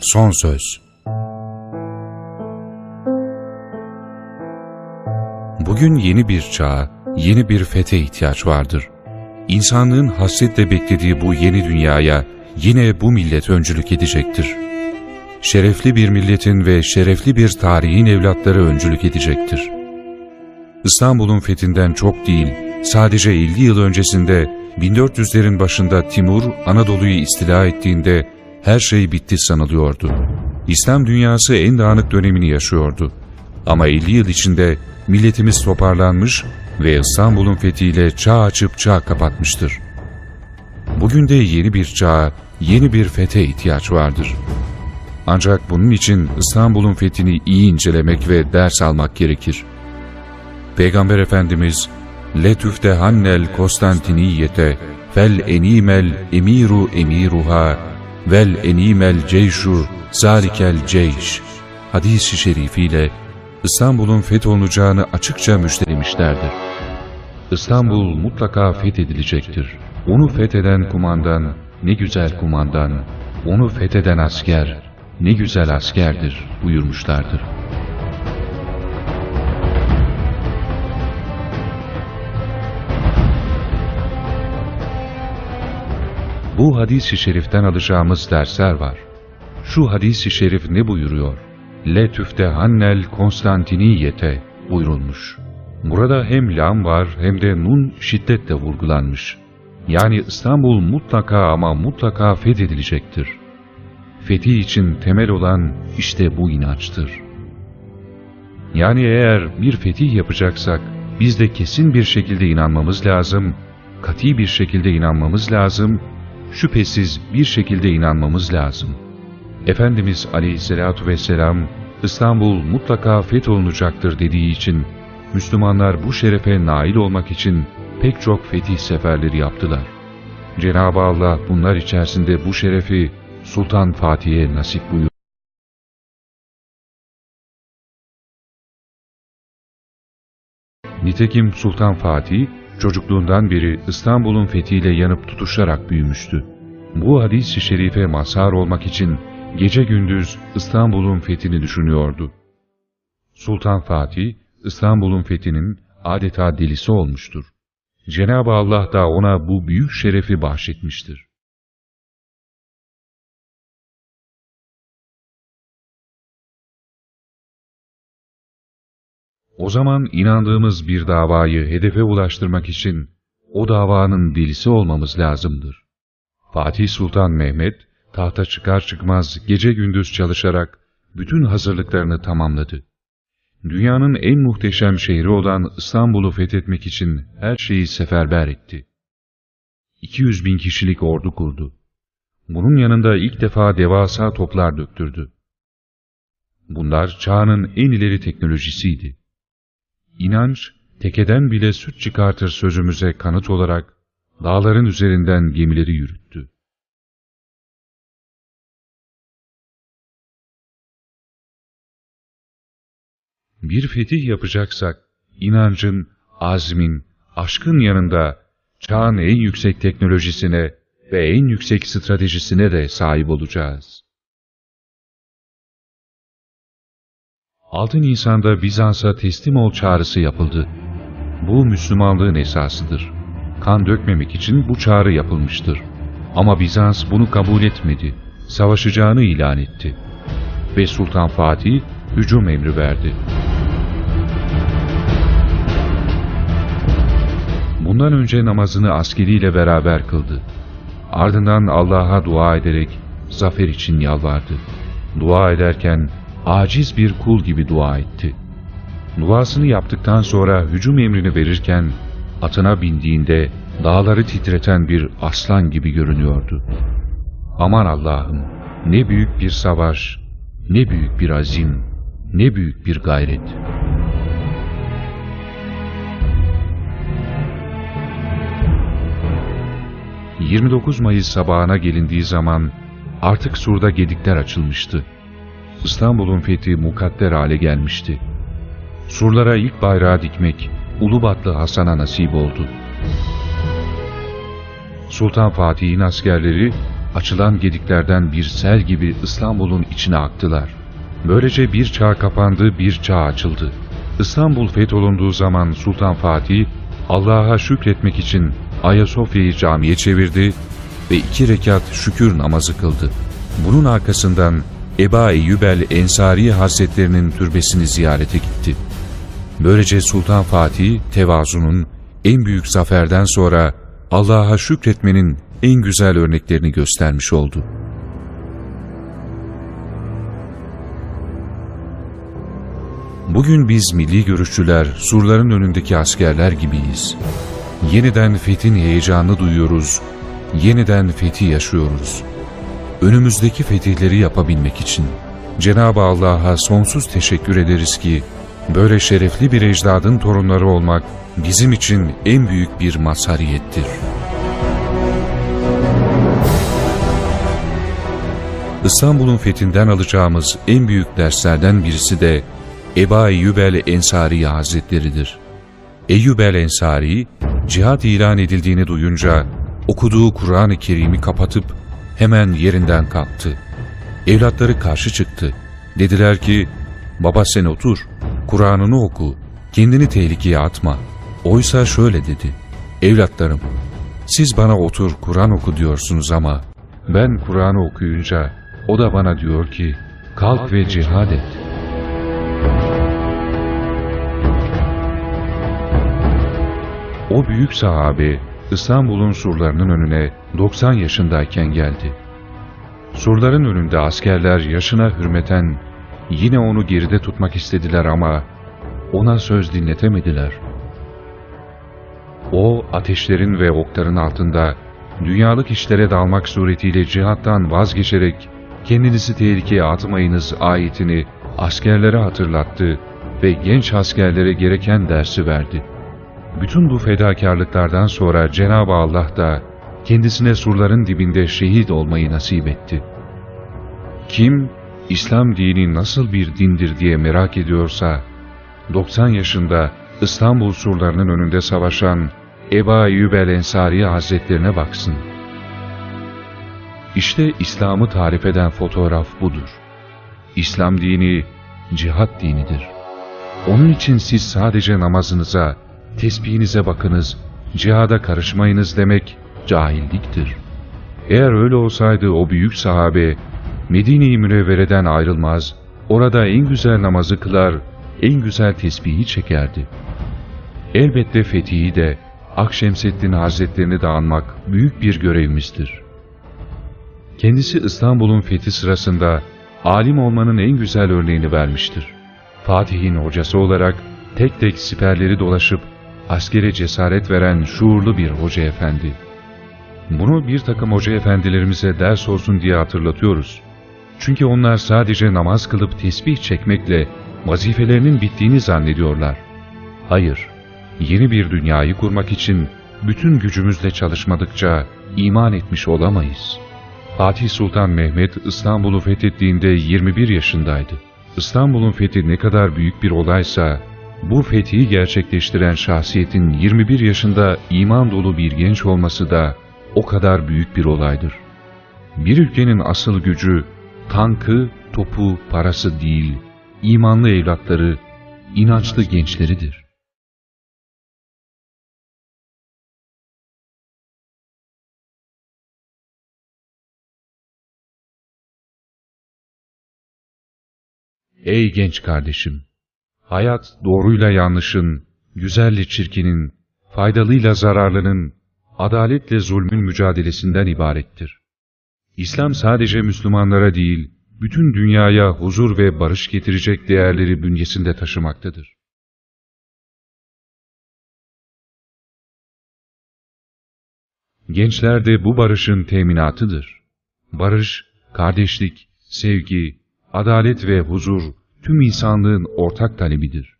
Son söz. Bugün yeni bir çağa, yeni bir fete ihtiyaç vardır. İnsanlığın hasretle beklediği bu yeni dünyaya yine bu millet öncülük edecektir. Şerefli bir milletin ve şerefli bir tarihin evlatları öncülük edecektir. İstanbul'un fethinden çok değil, sadece 50 yıl öncesinde 1400'lerin başında Timur Anadolu'yu istila ettiğinde her şey bitti sanılıyordu. İslam dünyası en dağınık dönemini yaşıyordu. Ama 50 yıl içinde milletimiz toparlanmış ve İstanbul'un fethiyle çağ açıp çağ kapatmıştır. Bugün de yeni bir çağa, yeni bir fethe ihtiyaç vardır. Ancak bunun için İstanbul'un fethini iyi incelemek ve ders almak gerekir. Peygamber Efendimiz, letüfte hannel Konstantiniyete fel enimel emiru emiruha vel enimel ceyşu zalikel ceyş hadis-i şerifiyle İstanbul'un fetholunacağını açıkça müjdelemişlerdir. İstanbul mutlaka fethedilecektir. Onu fetheden kumandan ne güzel kumandan, onu fetheden asker ne güzel askerdir buyurmuşlardır. Bu hadis-i şeriften alacağımız dersler var. Şu hadis-i şerif ne buyuruyor? Le tüftehannel Konstantiniyete buyurulmuş. Burada hem lam var hem de nun şiddetle vurgulanmış. Yani İstanbul mutlaka ama mutlaka fethedilecektir. Fethi için temel olan işte bu inançtır. Yani eğer bir fetih yapacaksak biz de kesin bir şekilde inanmamız lazım, kati bir şekilde inanmamız lazım, şüphesiz bir şekilde inanmamız lazım. Efendimiz Aleyhisselatü Vesselam İstanbul mutlaka fetholunacaktır dediği için Müslümanlar bu şerefe nail olmak için pek çok fetih seferleri yaptılar. Cenab-ı Allah bunlar içerisinde bu şerefi Sultan Fatih'e nasip buyurdu. Nitekim Sultan Fatih, çocukluğundan beri İstanbul'un fethiyle yanıp tutuşarak büyümüştü. Bu hadis-i şerife mazhar olmak için gece gündüz İstanbul'un fethini düşünüyordu. Sultan Fatih, İstanbul'un fethinin adeta delisi olmuştur. Cenab-ı Allah da ona bu büyük şerefi bahşetmiştir. O zaman inandığımız bir davayı hedefe ulaştırmak için o davanın delisi olmamız lazımdır. Fatih Sultan Mehmet tahta çıkar çıkmaz gece gündüz çalışarak bütün hazırlıklarını tamamladı. Dünyanın en muhteşem şehri olan İstanbul'u fethetmek için her şeyi seferber etti. 200 bin kişilik ordu kurdu. Bunun yanında ilk defa devasa toplar döktürdü. Bunlar çağının en ileri teknolojisiydi. İnanç, tekeden bile süt çıkartır sözümüze kanıt olarak dağların üzerinden gemileri yürüttü. Bir fetih yapacaksak, inancın, azmin, aşkın yanında çağın en yüksek teknolojisine ve en yüksek stratejisine de sahip olacağız. 6 Nisan'da Bizans'a teslim ol çağrısı yapıldı. Bu Müslümanlığın esasıdır. Kan dökmemek için bu çağrı yapılmıştır. Ama Bizans bunu kabul etmedi. Savaşacağını ilan etti. Ve Sultan Fatih hücum emri verdi. Bundan önce namazını askeriyle beraber kıldı. Ardından Allah'a dua ederek zafer için yalvardı. Dua ederken aciz bir kul gibi dua etti. Duasını yaptıktan sonra hücum emrini verirken atına bindiğinde dağları titreten bir aslan gibi görünüyordu. Aman Allah'ım ne büyük bir savaş, ne büyük bir azim, ne büyük bir gayret. ...29 Mayıs sabahına gelindiği zaman artık surda gedikler açılmıştı. İstanbul'un fethi mukadder hale gelmişti. Surlara ilk bayrağı dikmek Ulubatlı Hasan'a nasip oldu. Sultan Fatih'in askerleri açılan gediklerden bir sel gibi İstanbul'un içine aktılar. Böylece bir çağ kapandı, bir çağ açıldı. İstanbul fetholunduğu zaman Sultan Fatih, Allah'a şükretmek için Ayasofya'yı camiye çevirdi ve iki rekat şükür namazı kıldı. Bunun arkasından Eba Eyyubel Ensari Hazretlerinin türbesini ziyarete gitti. Böylece Sultan Fatih, tevazunun en büyük zaferden sonra Allah'a şükretmenin en güzel örneklerini göstermiş oldu. Bugün biz milli görüşçüler surların önündeki askerler gibiyiz. Yeniden fethin heyecanını duyuyoruz, yeniden fethi yaşıyoruz. Önümüzdeki fetihleri yapabilmek için Cenab-ı Allah'a sonsuz teşekkür ederiz ki böyle şerefli bir ecdadın torunları olmak bizim için en büyük bir mazhariyettir. İstanbul'un fethinden alacağımız en büyük derslerden birisi de Eba Eyyub el-Ensari Hazretleridir. Eyyub el-Ensari, cihat ilan edildiğini duyunca okuduğu Kur'an-ı Kerim'i kapatıp hemen yerinden kalktı. Evlatları karşı çıktı. Dediler ki, baba sen otur, Kur'an'ını oku, kendini tehlikeye atma. Oysa şöyle dedi, evlatlarım, siz bana otur Kur'an oku diyorsunuz ama ben Kur'an'ı okuyunca o da bana diyor ki, kalk ve cihad et. O büyük sahabe İstanbul'un surlarının önüne 90 yaşındayken geldi. Surların önünde askerler yaşına hürmeten yine onu geride tutmak istediler ama ona söz dinletemediler. O ateşlerin ve okların altında dünyalık işlere dalmak suretiyle cihattan vazgeçerek kendinizi tehlikeye atmayınız ayetini askerlere hatırlattı ve genç askerlere gereken dersi verdi. Bütün bu fedakarlıklardan sonra Cenab-ı Allah da kendisine surların dibinde şehit olmayı nasip etti. Kim İslam dini nasıl bir dindir diye merak ediyorsa, 90 yaşında İstanbul surlarının önünde savaşan Eba Eyyub el-Ensari Hazretlerine baksın. İşte İslam'ı tarif eden fotoğraf budur. İslam dini cihat dinidir. Onun için siz sadece namazınıza, tesbihinize bakınız, cihada karışmayınız demek cahilliktir. Eğer öyle olsaydı o büyük sahabe Medine-i Münevvere'den ayrılmaz, orada en güzel namazı kılar, en güzel tesbihi çekerdi. Elbette fethiyi de Akşemseddin Hazretlerini de anmak büyük bir görevimizdir. Kendisi İstanbul'un fethi sırasında alim olmanın en güzel örneğini vermiştir. Fatih'in hocası olarak tek tek siperleri dolaşıp askere cesaret veren şuurlu bir hoca efendi. Bunu bir takım hoca efendilerimize ders olsun diye hatırlatıyoruz. Çünkü onlar sadece namaz kılıp tesbih çekmekle vazifelerinin bittiğini zannediyorlar. Hayır, yeni bir dünyayı kurmak için bütün gücümüzle çalışmadıkça iman etmiş olamayız. Fatih Sultan Mehmet İstanbul'u fethettiğinde 21 yaşındaydı. İstanbul'un fethi ne kadar büyük bir olaysa, bu fethi gerçekleştiren şahsiyetin 21 yaşında iman dolu bir genç olması da o kadar büyük bir olaydır. Bir ülkenin asıl gücü, tankı, topu, parası değil, imanlı evlatları, inançlı gençleridir. Ey genç kardeşim! Hayat doğruyla yanlışın, güzelle çirkinin, faydalıyla zararlının, adaletle zulmün mücadelesinden ibarettir. İslam sadece Müslümanlara değil, bütün dünyaya huzur ve barış getirecek değerleri bünyesinde taşımaktadır. Gençler de bu barışın teminatıdır. Barış, kardeşlik, sevgi, adalet ve huzur tüm insanlığın ortak talebidir.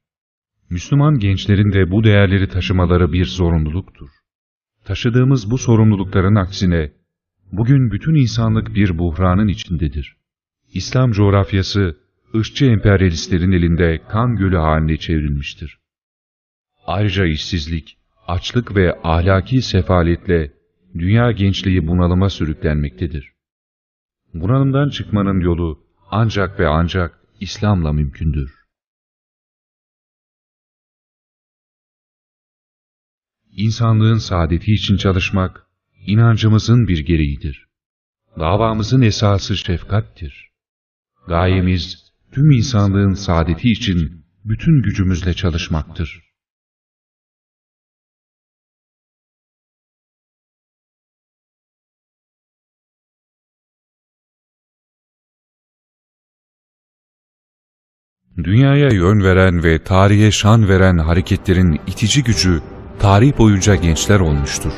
Müslüman gençlerin de bu değerleri taşımaları bir zorunluluktur. Taşıdığımız bu sorumlulukların aksine, bugün bütün insanlık bir buhranın içindedir. İslam coğrafyası, ırkçı emperyalistlerin elinde kan gölü haline çevrilmiştir. Ayrıca işsizlik, açlık ve ahlaki sefaletle dünya gençliği bunalıma sürüklenmektedir. Bunalımdan çıkmanın yolu ancak ve ancak İslam'la mümkündür. İnsanlığın saadeti için çalışmak, inancımızın bir gereğidir. Davamızın esası şefkattir. Gayemiz, tüm insanlığın saadeti için bütün gücümüzle çalışmaktır. Dünyaya yön veren ve tarihe şan veren hareketlerin itici gücü tarih boyunca gençler olmuştur.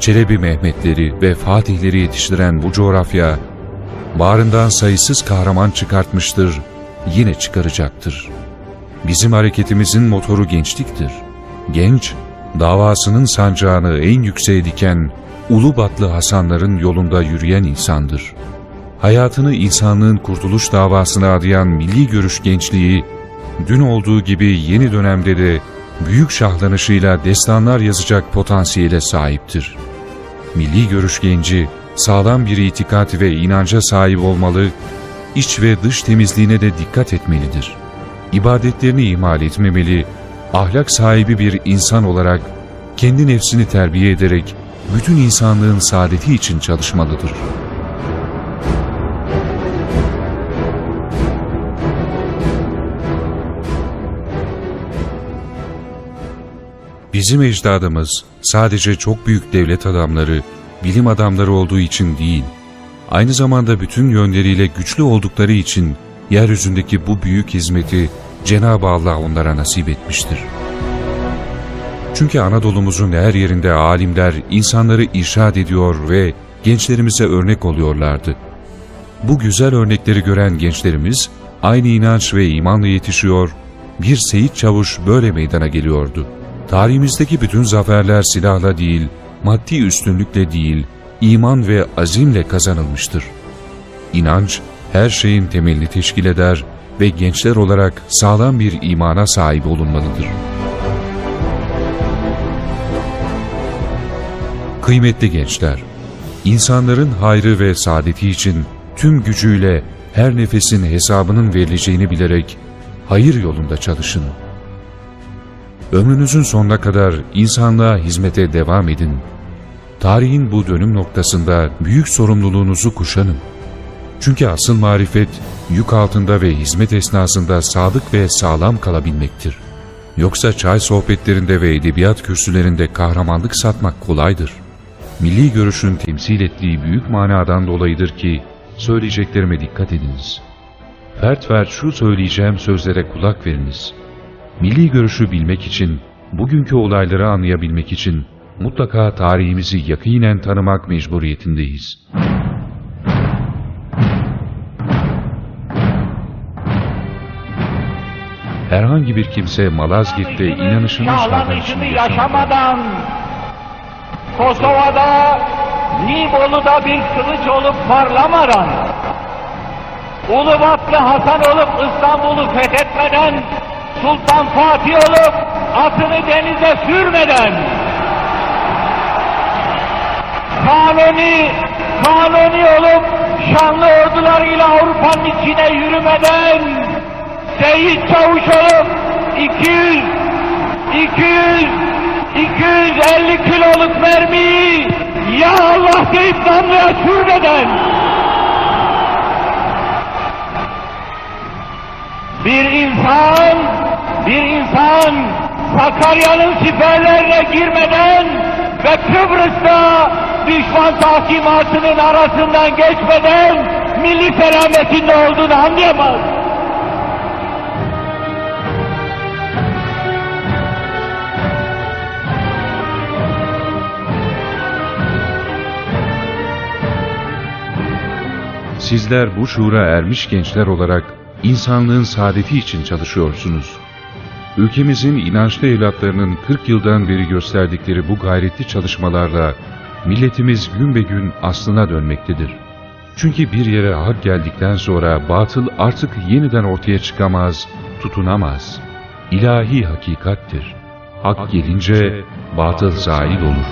Çelebi Mehmetleri ve Fatihleri yetiştiren bu coğrafya, bağrından sayısız kahraman çıkartmıştır, yine çıkaracaktır. Bizim hareketimizin motoru gençliktir. Genç, davasının sancağını en yükseğe diken Ulubatlı Hasanların yolunda yürüyen insandır. Hayatını insanlığın kurtuluş davasına adayan milli görüş gençliği, dün olduğu gibi yeni dönemde de büyük şahlanışıyla destanlar yazacak potansiyele sahiptir. Milli görüş genci, sağlam bir itikat ve inanca sahip olmalı, iç ve dış temizliğine de dikkat etmelidir. İbadetlerini ihmal etmemeli, ahlak sahibi bir insan olarak kendi nefsini terbiye ederek bütün insanlığın saadeti için çalışmalıdır. Bizim ecdadımız sadece çok büyük devlet adamları, bilim adamları olduğu için değil, aynı zamanda bütün yönleriyle güçlü oldukları için yeryüzündeki bu büyük hizmeti Cenab-ı Allah onlara nasip etmiştir. Çünkü Anadolu'muzun her yerinde alimler insanları irşad ediyor ve gençlerimize örnek oluyorlardı. Bu güzel örnekleri gören gençlerimiz aynı inanç ve imanla yetişiyor, bir Seyit Çavuş böyle meydana geliyordu. Tarihimizdeki bütün zaferler silahla değil, maddi üstünlükle değil, iman ve azimle kazanılmıştır. İnanç, her şeyin temelini teşkil eder ve gençler olarak sağlam bir imana sahip olunmalıdır. Kıymetli gençler, insanların hayrı ve saadeti için tüm gücüyle her nefesin hesabının verileceğini bilerek hayır yolunda çalışın. Ömrünüzün sonuna kadar insanlığa hizmete devam edin. Tarihin bu dönüm noktasında büyük sorumluluğunuzu kuşanın. Çünkü asıl marifet yük altında ve hizmet esnasında sadık ve sağlam kalabilmektir. Yoksa çay sohbetlerinde ve edebiyat kürsülerinde kahramanlık satmak kolaydır. Milli görüşün temsil ettiği büyük manadan dolayıdır ki söyleyeceklerime dikkat ediniz. Fert fert şu söyleyeceğim sözlere kulak veriniz. Milli görüşü bilmek için, bugünkü olayları anlayabilmek için mutlaka tarihimizi yakinen tanımak mecburiyetindeyiz. Herhangi bir kimse Malazgirt'te inanışını şahlanışını yaşamadan, Kosova'da, Nibolu'da bir kılıç olup parlamadan, Ulubatlı Hasan olup İstanbul'u fethetmeden, Sultan Fatih olup atını denize sürmeden, Kanuni, Kanuni olup şanlı ordularıyla Avrupa'nın içine yürümeden, Seyit Çavuş olup 200, 200, 250 kiloluk mermiyi ya Allah deyip namluya sürmeden. Bir insan, bir insan Sakarya'nın siperlerine girmeden ve Kıbrıs'ta düşman tahkimatının arasından geçmeden milli selametin ne olduğunu anlayamaz. Sizler bu şuura ermiş gençler olarak insanlığın saadeti için çalışıyorsunuz. Ülkemizin inançlı evlatlarının 40 yıldan beri gösterdikleri bu gayretli çalışmalarla milletimiz gün be gün aslına dönmektedir. Çünkü bir yere hak geldikten sonra batıl artık yeniden ortaya çıkamaz, tutunamaz. İlahi hakikattir. Hak gelince batıl zail olur.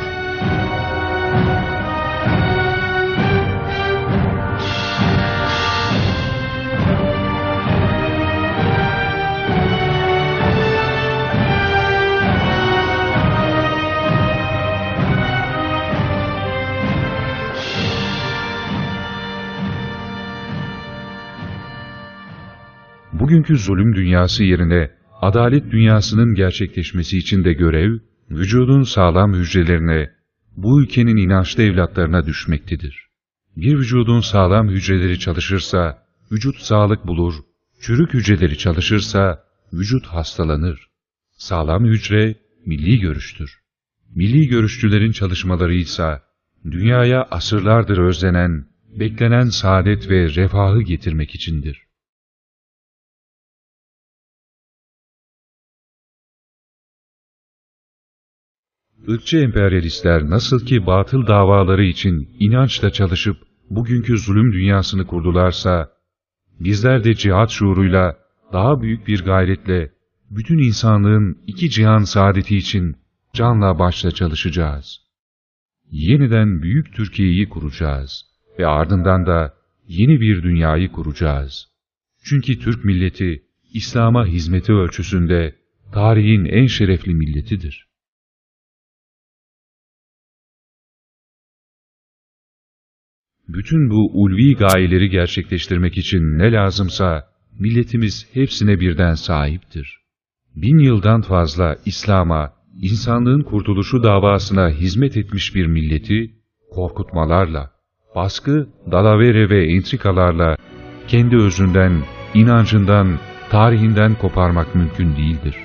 Bugünkü zulüm dünyası yerine adalet dünyasının gerçekleşmesi için de görev, vücudun sağlam hücrelerine, bu ülkenin inançlı evlatlarına düşmektedir. Bir vücudun sağlam hücreleri çalışırsa, vücut sağlık bulur, çürük hücreleri çalışırsa, vücut hastalanır. Sağlam hücre, milli görüştür. Milli görüşçülerin çalışmaları ise, dünyaya asırlardır özlenen, beklenen saadet ve refahı getirmek içindir. Irkçı emperyalistler nasıl ki batıl davaları için inançla çalışıp bugünkü zulüm dünyasını kurdularsa, bizler de cihat şuuruyla daha büyük bir gayretle bütün insanlığın iki cihan saadeti için canla başla çalışacağız. Yeniden büyük Türkiye'yi kuracağız ve ardından da yeni bir dünyayı kuracağız. Çünkü Türk milleti İslam'a hizmeti ölçüsünde tarihin en şerefli milletidir. Bütün bu ulvi gayeleri gerçekleştirmek için ne lazımsa milletimiz hepsine birden sahiptir. Bin yıldan fazla İslam'a, insanlığın kurtuluşu davasına hizmet etmiş bir milleti korkutmalarla, baskı, dalavere ve entrikalarla kendi özünden, inancından, tarihinden koparmak mümkün değildir.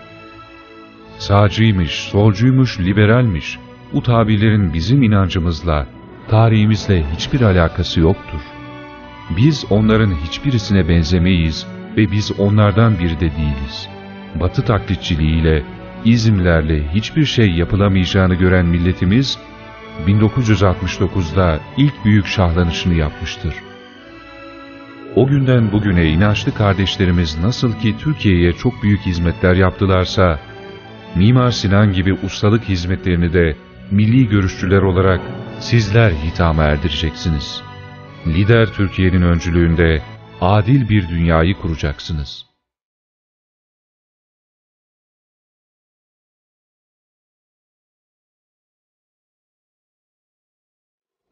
Sağcıymış, solcuymuş, liberalmiş, bu tabirlerin bizim inancımızla, tarihimizle hiçbir alakası yoktur. Biz onların hiçbirisine benzemeyiz ve biz onlardan biri de değiliz. Batı taklitçiliğiyle, izimlerle hiçbir şey yapılamayacağını gören milletimiz, 1969'da ilk büyük şahlanışını yapmıştır. O günden bugüne inançlı kardeşlerimiz nasıl ki Türkiye'ye çok büyük hizmetler yaptılarsa, Mimar Sinan gibi ustalık hizmetlerini de milli görüşçüler olarak sizler hitama erdireceksiniz. Lider Türkiye'nin öncülüğünde adil bir dünyayı kuracaksınız.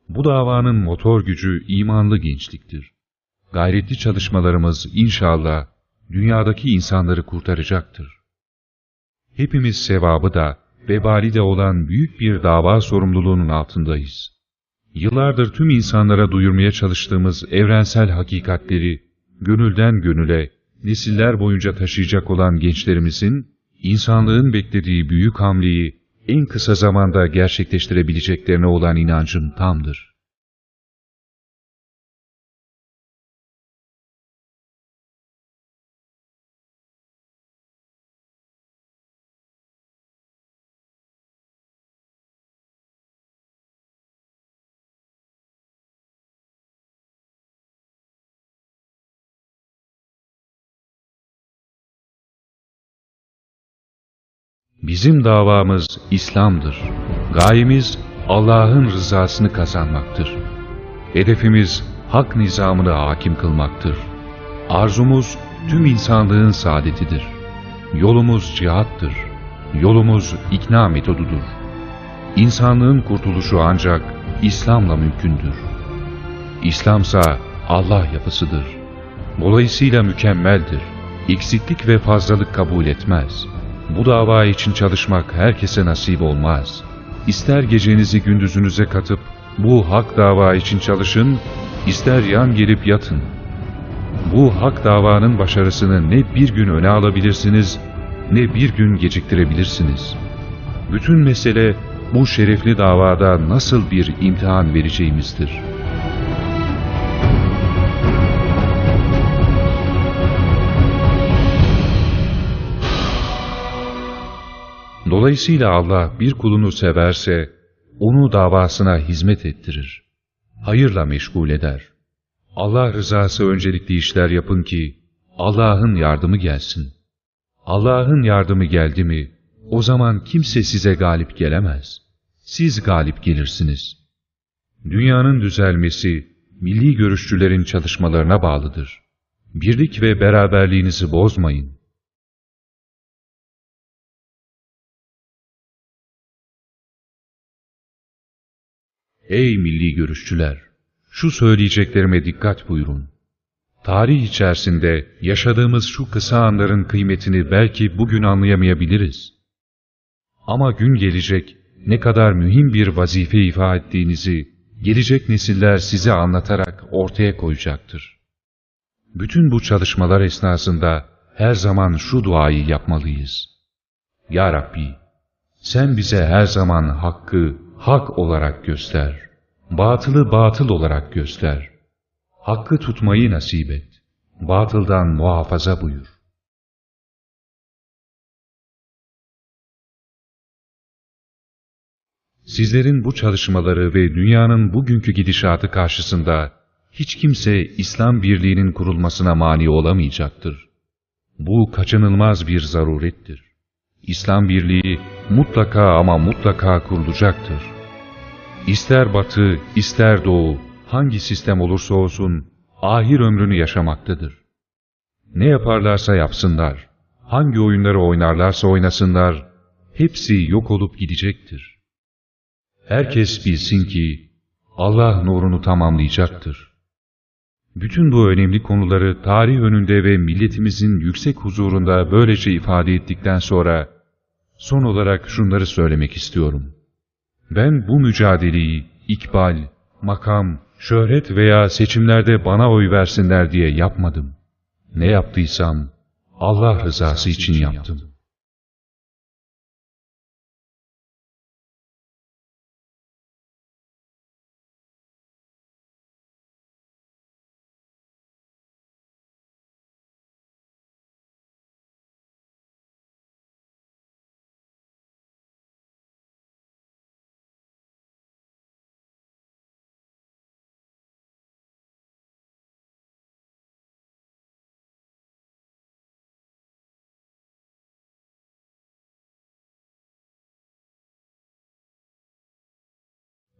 Bu davanın motor gücü imanlı gençliktir. Gayretli çalışmalarımız inşallah dünyadaki insanları kurtaracaktır. Hepimiz sevabı da, vebali olan büyük bir dava sorumluluğunun altındayız. Yıllardır tüm insanlara duyurmaya çalıştığımız evrensel hakikatleri gönülden gönüle, nesiller boyunca taşıyacak olan gençlerimizin, insanlığın beklediği büyük hamleyi en kısa zamanda gerçekleştirebileceklerine olan inancım tamdır. Bizim davamız İslam'dır. Gayemiz Allah'ın rızasını kazanmaktır. Hedefimiz hak nizamını hakim kılmaktır. Arzumuz tüm insanlığın saadetidir. Yolumuz cihattır. Yolumuz ikna metodudur. İnsanlığın kurtuluşu ancak İslam'la mümkündür. İslamsa Allah yapısıdır. Dolayısıyla mükemmeldir. Eksiklik ve fazlalık kabul etmez. Bu dava için çalışmak herkese nasip olmaz. İster gecenizi gündüzünüze katıp bu hak dava için çalışın, ister yan gelip yatın. Bu hak davanın başarısını ne bir gün öne alabilirsiniz, ne bir gün geciktirebilirsiniz. Bütün mesele bu şerefli davada nasıl bir imtihan vereceğimizdir. Dolayısıyla Allah bir kulunu severse, onu davasına hizmet ettirir. Hayırla meşgul eder. Allah rızası öncelikli işler yapın ki, Allah'ın yardımı gelsin. Allah'ın yardımı geldi mi, o zaman kimse size galip gelemez. Siz galip gelirsiniz. Dünyanın düzelmesi, milli görüşçülerin çalışmalarına bağlıdır. Birlik ve beraberliğinizi bozmayın. Ey milli görüşçüler! Şu söyleyeceklerime dikkat buyurun. Tarih içerisinde yaşadığımız şu kısa anların kıymetini belki bugün anlayamayabiliriz. Ama gün gelecek ne kadar mühim bir vazife ifa ettiğinizi gelecek nesiller size anlatarak ortaya koyacaktır. Bütün bu çalışmalar esnasında her zaman şu duayı yapmalıyız. Ya Rabbi, sen bize her zaman hakkı hak olarak göster. Batılı batıl olarak göster. Hakkı tutmayı nasip et. Batıldan muhafaza buyur. Sizlerin bu çalışmaları ve dünyanın bugünkü gidişatı karşısında hiç kimse İslam birliğinin kurulmasına mani olamayacaktır. Bu kaçınılmaz bir zarurettir. İslam birliği mutlaka ama mutlaka kurulacaktır. İster batı, ister doğu, hangi sistem olursa olsun, ahir ömrünü yaşamaktadır. Ne yaparlarsa yapsınlar, hangi oyunları oynarlarsa oynasınlar, hepsi yok olup gidecektir. Herkes bilsin ki, Allah nurunu tamamlayacaktır. Bütün bu önemli konuları tarih önünde ve milletimizin yüksek huzurunda böylece ifade ettikten sonra, son olarak şunları söylemek istiyorum. Ben bu mücadeleyi ikbal, makam, şöhret veya seçimlerde bana oy versinler diye yapmadım. Ne yaptıysam Allah rızası için yaptım.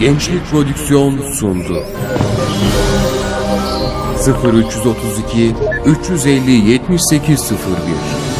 Gençlik Prodüksiyon sundu. 0332 350 7801